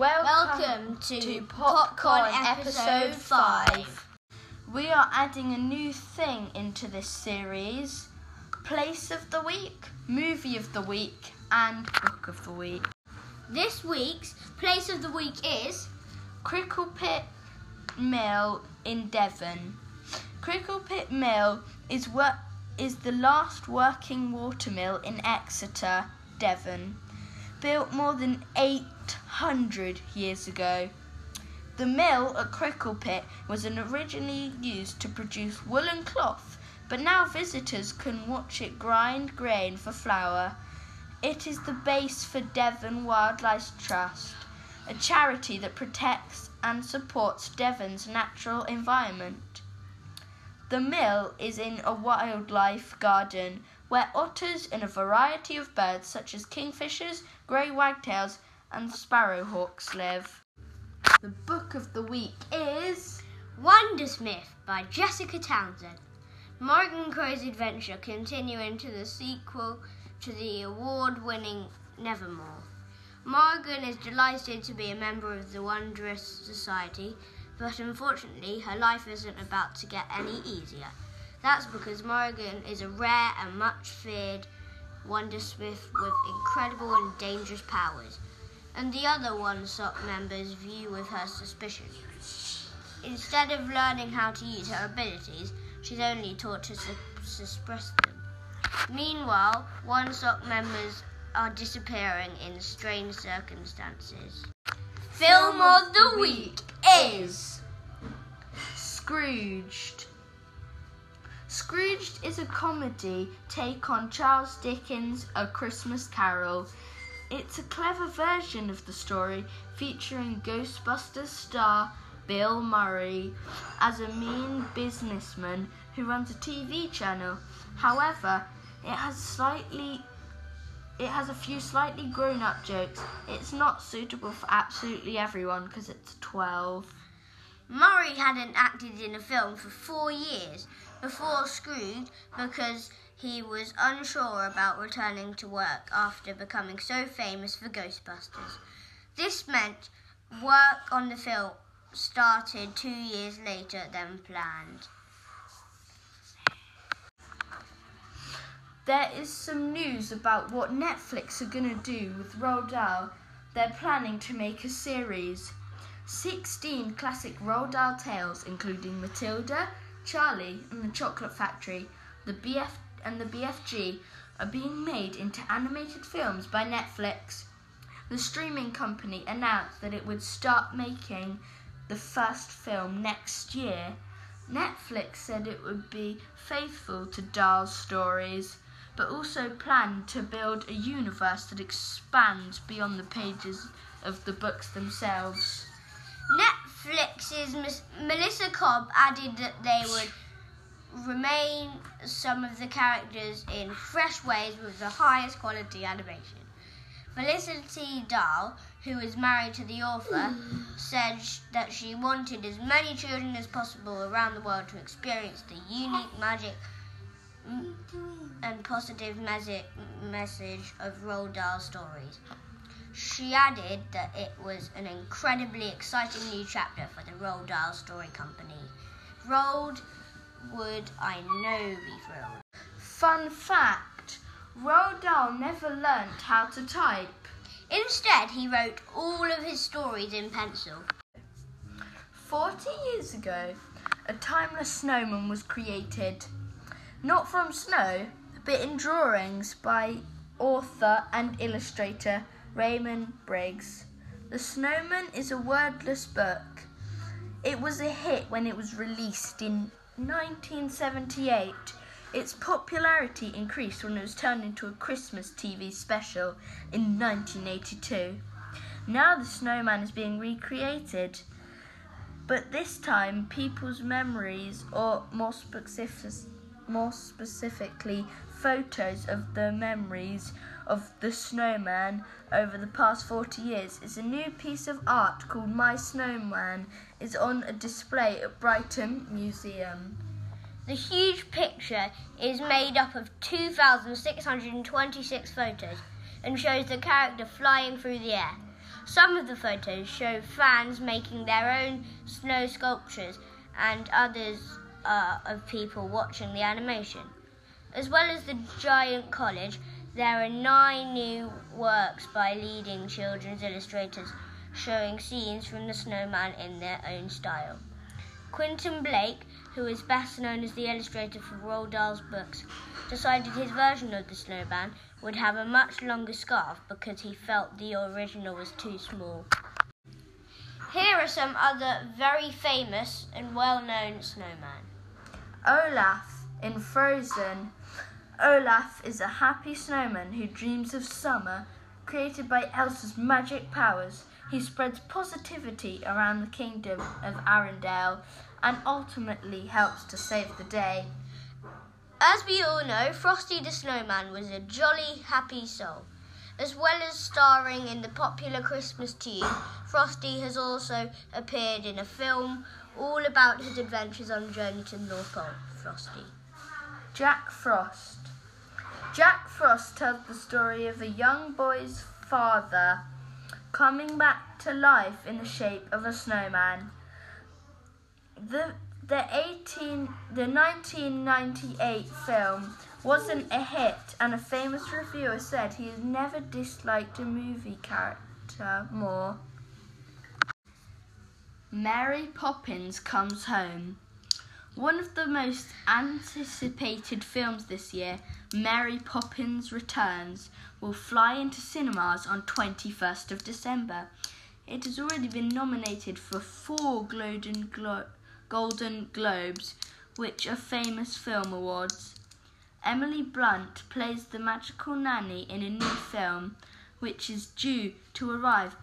Welcome, to, Popcorn Episode 5. We are adding a new thing into this series Place of the Week, Movie of the Week, and Book of the Week. This week's Place of the Week is Crickle Pit Mill in Devon. Cricklepit Mill is, wor- is the last working watermill in Exeter, Devon, built more than 800 years ago. The mill at Cricklepit was originally used to produce woolen cloth, but now visitors can watch it grind grain for flour. It is the base for Devon Wildlife Trust, a charity that protects and supports Devon's natural environment. The mill is in a wildlife garden where otters and a variety of birds such as kingfishers, grey wagtails, and sparrowhawks live. The book of the week is Wundersmith by Jessica Townsend. Morgan Crow's adventure continue into the sequel to the award winning Nevermoor. Morgan is delighted to be a member of the Wundrous Society, but unfortunately her life isn't about to get any easier. That's because Morgan is a rare and much feared Wundersmith with incredible and dangerous powers, and the other Wunsoc members view with her suspicion. Instead of learning how to use her abilities, she's only taught to su- suppress them. Meanwhile, Wunsoc members are disappearing in strange circumstances. Film of the week is Scrooged. Scrooged is a comedy take on Charles Dickens' A Christmas Carol. It's a clever version of the story featuring Ghostbusters star Bill Murray as a mean businessman who runs a TV channel. However, it has slightly it has a few slightly grown-up jokes. It's not suitable for absolutely everyone because it's 12. Murray hadn't acted in a film for four years before Scrooge because he was unsure about returning to work after becoming so famous for Ghostbusters. This meant work on the film started two years later than planned. There is some news about what Netflix are going to do with Roald Dahl. They're planning to make a series. 16 classic Roald Dahl tales, including Matilda, Charlie and the Chocolate Factory, the BF and the BFG, are being made into animated films by Netflix. The streaming company announced that it would start making the first film next year. Netflix said it would be faithful to Dahl's stories, but also planned to build a universe that expands beyond the pages of the books themselves. Miss- Melissa Cobb added that they would remain some of the characters in fresh ways with the highest quality animation. Felicity Dahl, who is married to the author, said that she wanted as many children as possible around the world to experience the unique magic and positive message of Roald Dahl stories. She added that it was an incredibly exciting new chapter for the Roald Dahl Story Company. Roald would, I know, be thrilled. Fun fact Roald Dahl never learnt how to type. Instead, he wrote all of his stories in pencil. 40 years ago, a timeless snowman was created. Not from snow, but in drawings by author and illustrator Raymond Briggs. The Snowman is a wordless book. It was a hit when it was released in 1978. Its popularity increased when it was turned into a Christmas TV special in 1982. Now the snowman is being recreated, but this time people's memories, or more, specific, more specifically, photos of the memories of the snowman over the past 40 years is a new piece of art called My Snowman is on a display at Brighton Museum. The huge picture is made up of 2,626 photos and shows the character flying through the air. Some of the photos show fans making their own snow sculptures and others uh, of people watching the animation. As well as the giant college, there are nine new works by leading children's illustrators showing scenes from the snowman in their own style. Quentin Blake, who is best known as the illustrator for Roald Dahl's books, decided his version of the snowman would have a much longer scarf because he felt the original was too small. Here are some other very famous and well known snowmen. Olaf in Frozen. Olaf is a happy snowman who dreams of summer. Created by Elsa's magic powers, he spreads positivity around the kingdom of Arendelle and ultimately helps to save the day. As we all know, Frosty the Snowman was a jolly, happy soul. As well as starring in the popular Christmas tune, Frosty has also appeared in a film all about his adventures on a journey to the North Pole. Frosty. Jack Frost. Jack Frost tells the story of a young boy's father coming back to life in the shape of a snowman. The the 18 the 1998 film wasn't a hit and a famous reviewer said he has never disliked a movie character more. Mary Poppins Comes Home. One of the most anticipated films this year, Mary Poppins Returns, will fly into cinemas on 21st of December. It has already been nominated for four Golden Glo- Golden Globes, which are famous film awards. Emily Blunt plays the magical nanny in a new film, which is due to arrive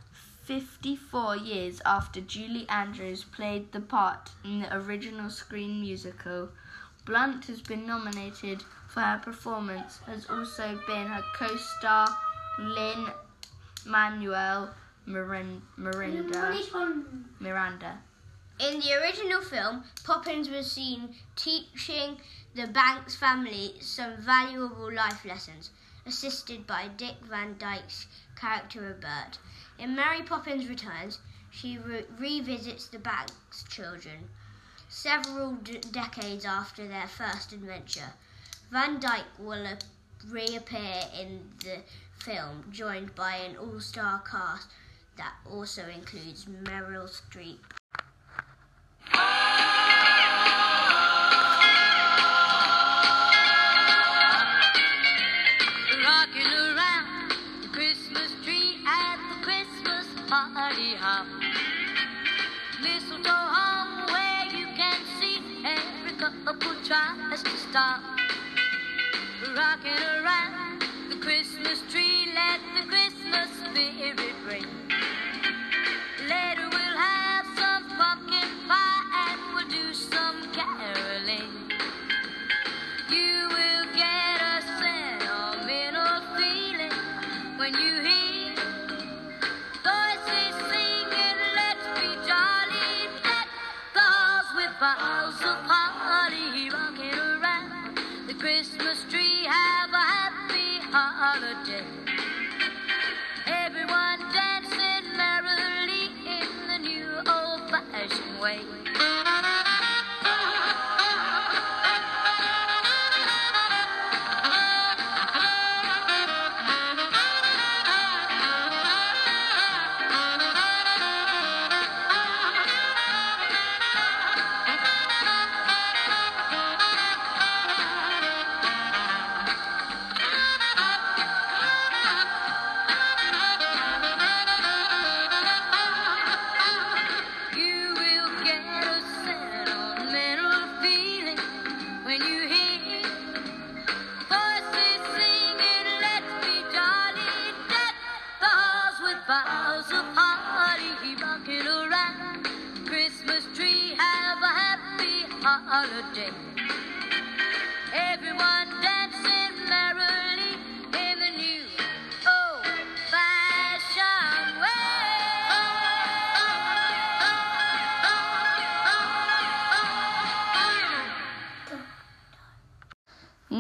54 years after Julie Andrews played the part in the original screen musical. Blunt has been nominated for her performance, has also been her co star Lynn Manuel Miran- Miranda. Miranda. In the original film, Poppins was seen teaching the Banks family some valuable life lessons, assisted by Dick Van Dyke's character Robert. In Mary Poppins Returns, she re- revisits the Banks children several d- decades after their first adventure. Van Dyke will a- reappear in the film, joined by an all star cast that also includes Meryl Streep. Rocking around the Christmas tree, let the Christmas spirit ring. Later we'll have some pumpkin pie and we'll do some caroling. You will get a sentimental feeling when you old-fashioned way.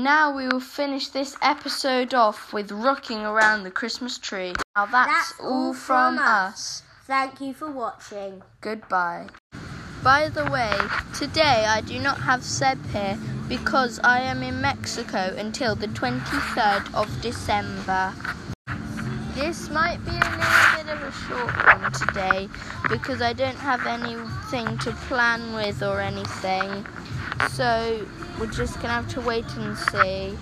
Now we will finish this episode off with rocking around the Christmas tree. Now that's, That's all from from us. Thank you for watching. Goodbye. By the way, today I do not have Seb here because I am in Mexico until the 23rd of December. This might be a little bit of a short one today because I don't have anything to plan with or anything. So we're just gonna have to wait and see.